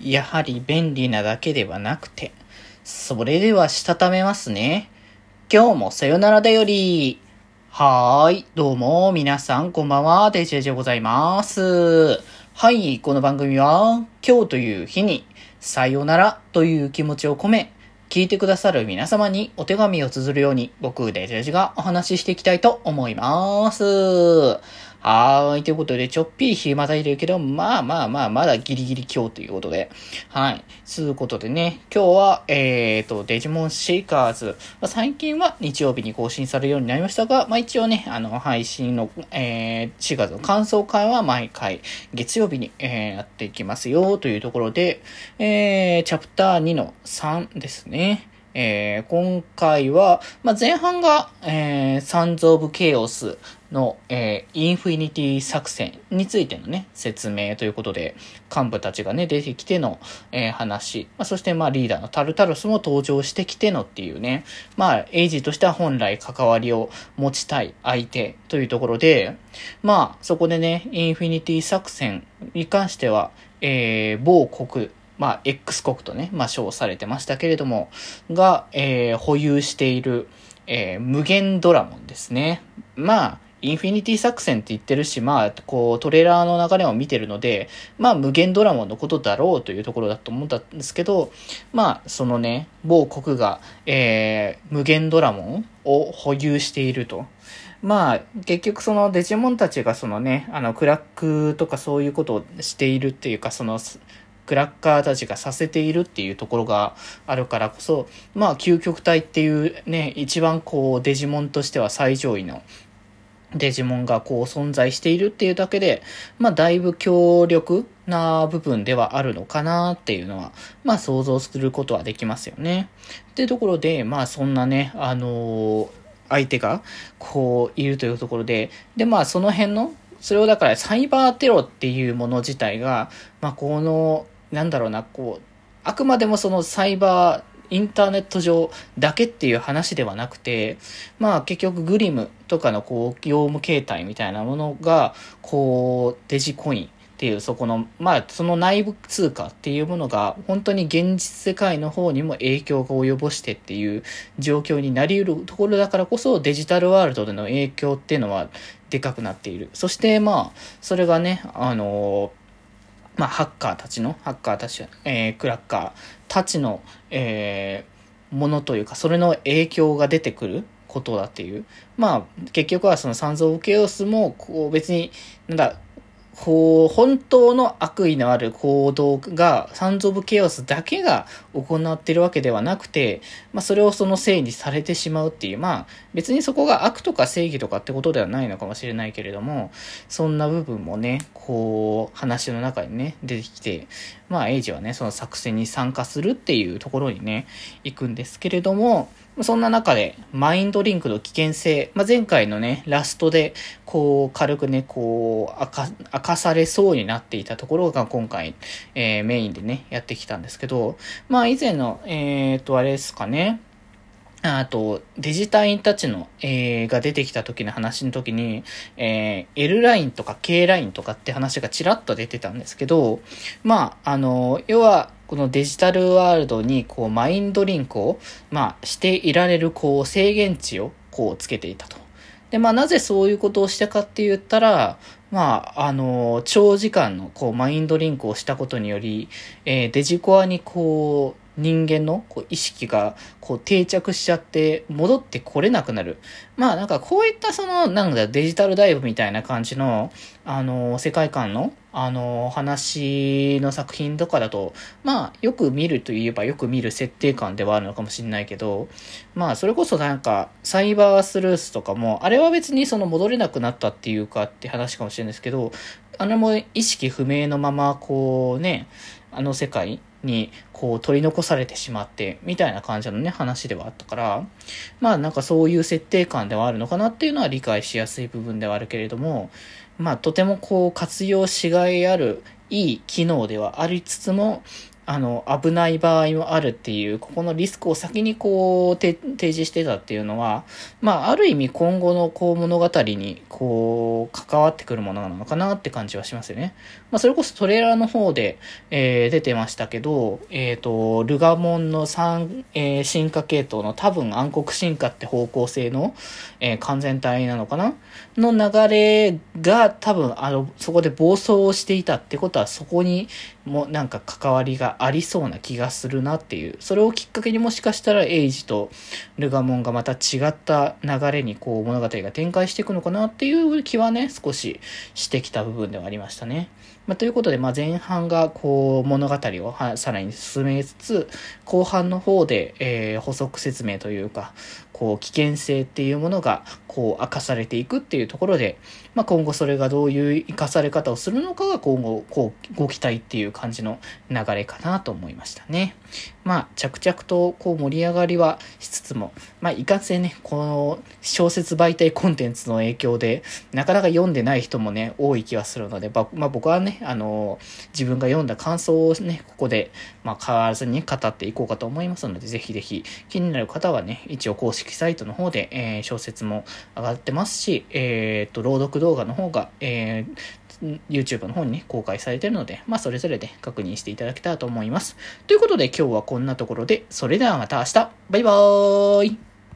やはり便利なだけではなくて、それではしたためますね。今日もさよならだより。はーい、どうも、皆さん、こんばんは、デジェジでございます。はい、この番組は、今日という日に、さよならという気持ちを込め、聞いてくださる皆様にお手紙を綴るように、僕、デジェジがお話ししていきたいと思います。はい。ということで、ちょっぴり日またいるけど、まあまあまあ、まだギリギリ今日ということで。はい。つうことでね、今日は、えっ、ー、と、デジモンシーカーズ。まあ、最近は日曜日に更新されるようになりましたが、まあ一応ね、あの、配信の、えー、シーカーズの感想会は毎回月曜日に、えー、やっていきますよ、というところで、えー、チャプター2の3ですね。えー、今回は、まあ、前半が、えー、サンズ・オブ・ケイオスの、えー、インフィニティ作戦についてのね、説明ということで、幹部たちがね、出てきての、えー、話、まあ、そしてまあリーダーのタルタルスも登場してきてのっていうね、まあ、エイジとしては本来関わりを持ちたい相手というところで、まあ、そこでね、インフィニティ作戦に関しては、えー、某国、まあ、X 国とね、まあ、称されてましたけれども、が、えー、保有している、えー、無限ドラモンですね。まあ、インフィニティ作戦って言ってるし、まあ、こう、トレーラーの流れを見てるので、まあ、無限ドラモンのことだろうというところだと思ったんですけど、まあ、そのね、某国が、えー、無限ドラモンを保有していると。まあ、結局そのデジモンたちがそのね、あの、クラックとかそういうことをしているっていうか、その、クラッカーたちがさせているっていうところがあるからこそ、まあ、究極体っていうね、一番こう、デジモンとしては最上位のデジモンがこう存在しているっていうだけで、まあだいぶ強力な部分ではあるのかなっていうのは、まあ想像することはできますよね。っていうところで、まあそんなね、あのー、相手がこういるというところで、でまあその辺の、それをだからサイバーテロっていうもの自体が、まあこのなんだろうな、こう、あくまでもそのサイバー、インターネット上だけっていう話ではなくて、まあ結局グリムとかのこう業務形態みたいなものが、こうデジコインっていうそこの、まあその内部通貨っていうものが本当に現実世界の方にも影響が及ぼしてっていう状況になり得るところだからこそデジタルワールドでの影響っていうのはでかくなっている。そしてまあそれがね、あのまあ、ハッカーたちの、ハッカーたち、えー、クラッカーたちの、えー、ものというか、それの影響が出てくることだっていう。まあ、結局はその三蔵ケオスも、こう別に、なんだ、こう、本当の悪意のある行動が、サンズ・オブ・ケオスだけが行ってるわけではなくて、まあ、それをそのせいにされてしまうっていう、まあ、別にそこが悪とか正義とかってことではないのかもしれないけれども、そんな部分もね、こう、話の中にね、出てきて、まあ、エイジはね、その作戦に参加するっていうところにね、行くんですけれども、そんな中で、マインドリンクの危険性、まあ、前回のね、ラストで、こう、軽くね、こう、明か、明かされそうになっていたところが今回、えー、メインでね、やってきたんですけど、まあ、以前の、えー、っと、あれですかね、あと、デジタインたちの、えー、が出てきた時の話の時に、えー、L ラインとか K ラインとかって話がちらっと出てたんですけど、まあ、あの、要は、このデジタルワールドにこうマインドリンクを、まあ、していられるこう制限値をこうつけていたと。で、まあ、なぜそういうことをしたかって言ったら、まあ、あの、長時間のこうマインドリンクをしたことにより、えー、デジコアにこう、人間のこう意識がこう定着しちゃって戻ってこれなくなる。まあなんかこういったそのなんだデジタルダイブみたいな感じのあの世界観のあの話の作品とかだとまあよく見るといえばよく見る設定感ではあるのかもしれないけどまあそれこそなんかサイバースルースとかもあれは別にその戻れなくなったっていうかって話かもしれないですけどあれも意識不明のままこうねあの世界にこう取り残されてしまってみたいな感じのね話ではあったからまあなんかそういう設定感ではあるのかなっていうのは理解しやすい部分ではあるけれどもまあとてもこう活用しがいあるいい機能ではありつつもあの、危ない場合もあるっていう、ここのリスクを先にこう、提示してたっていうのは、まあ、ある意味今後のこう物語に、こう、関わってくるものなのかなって感じはしますよね。まあ、それこそトレーラーの方で、えー、出てましたけど、えっ、ー、と、ルガモンの3、えー、進化系統の多分暗黒進化って方向性の、えー、完全体なのかな？の流れが多分、あの、そこで暴走をしていたってことは、そこにもなんか関わりがありそうな気がするなっていう。それをきっかけにもしかしたらエイジとルガモンがまた違った流れにこう物語が展開していくのかなっていう気はね、少ししてきた部分ではありましたね。まあ、ということで、まあ、前半がこう物語をさらに進めつつ、後半の方で、えー、補足説明というか、こう危険性っていうものがこう明かされていくっていうところで、まあ、今後それがどういう生かされ方をするのかが今後こうご期待っていう感じの流れかなと思いましたね。まあ着々とこう盛り上がりはしつつも、まあいかんせんね、この小説媒体コンテンツの影響でなかなか読んでない人もね、多い気はするので、まあ僕はね、あの、自分が読んだ感想をね、ここで、まあ変わらずに語っていこうかと思いますので、ぜひぜひ気になる方はね、一応公式サイトの方で、えー、小説も上がってますし、えっ、と、朗読動画の方が、えー、YouTube の方にね、公開されてるので、まあ、それぞれで確認していただけたらと思います。ということで、今日はこんなところで、それではまた明日バイバーイ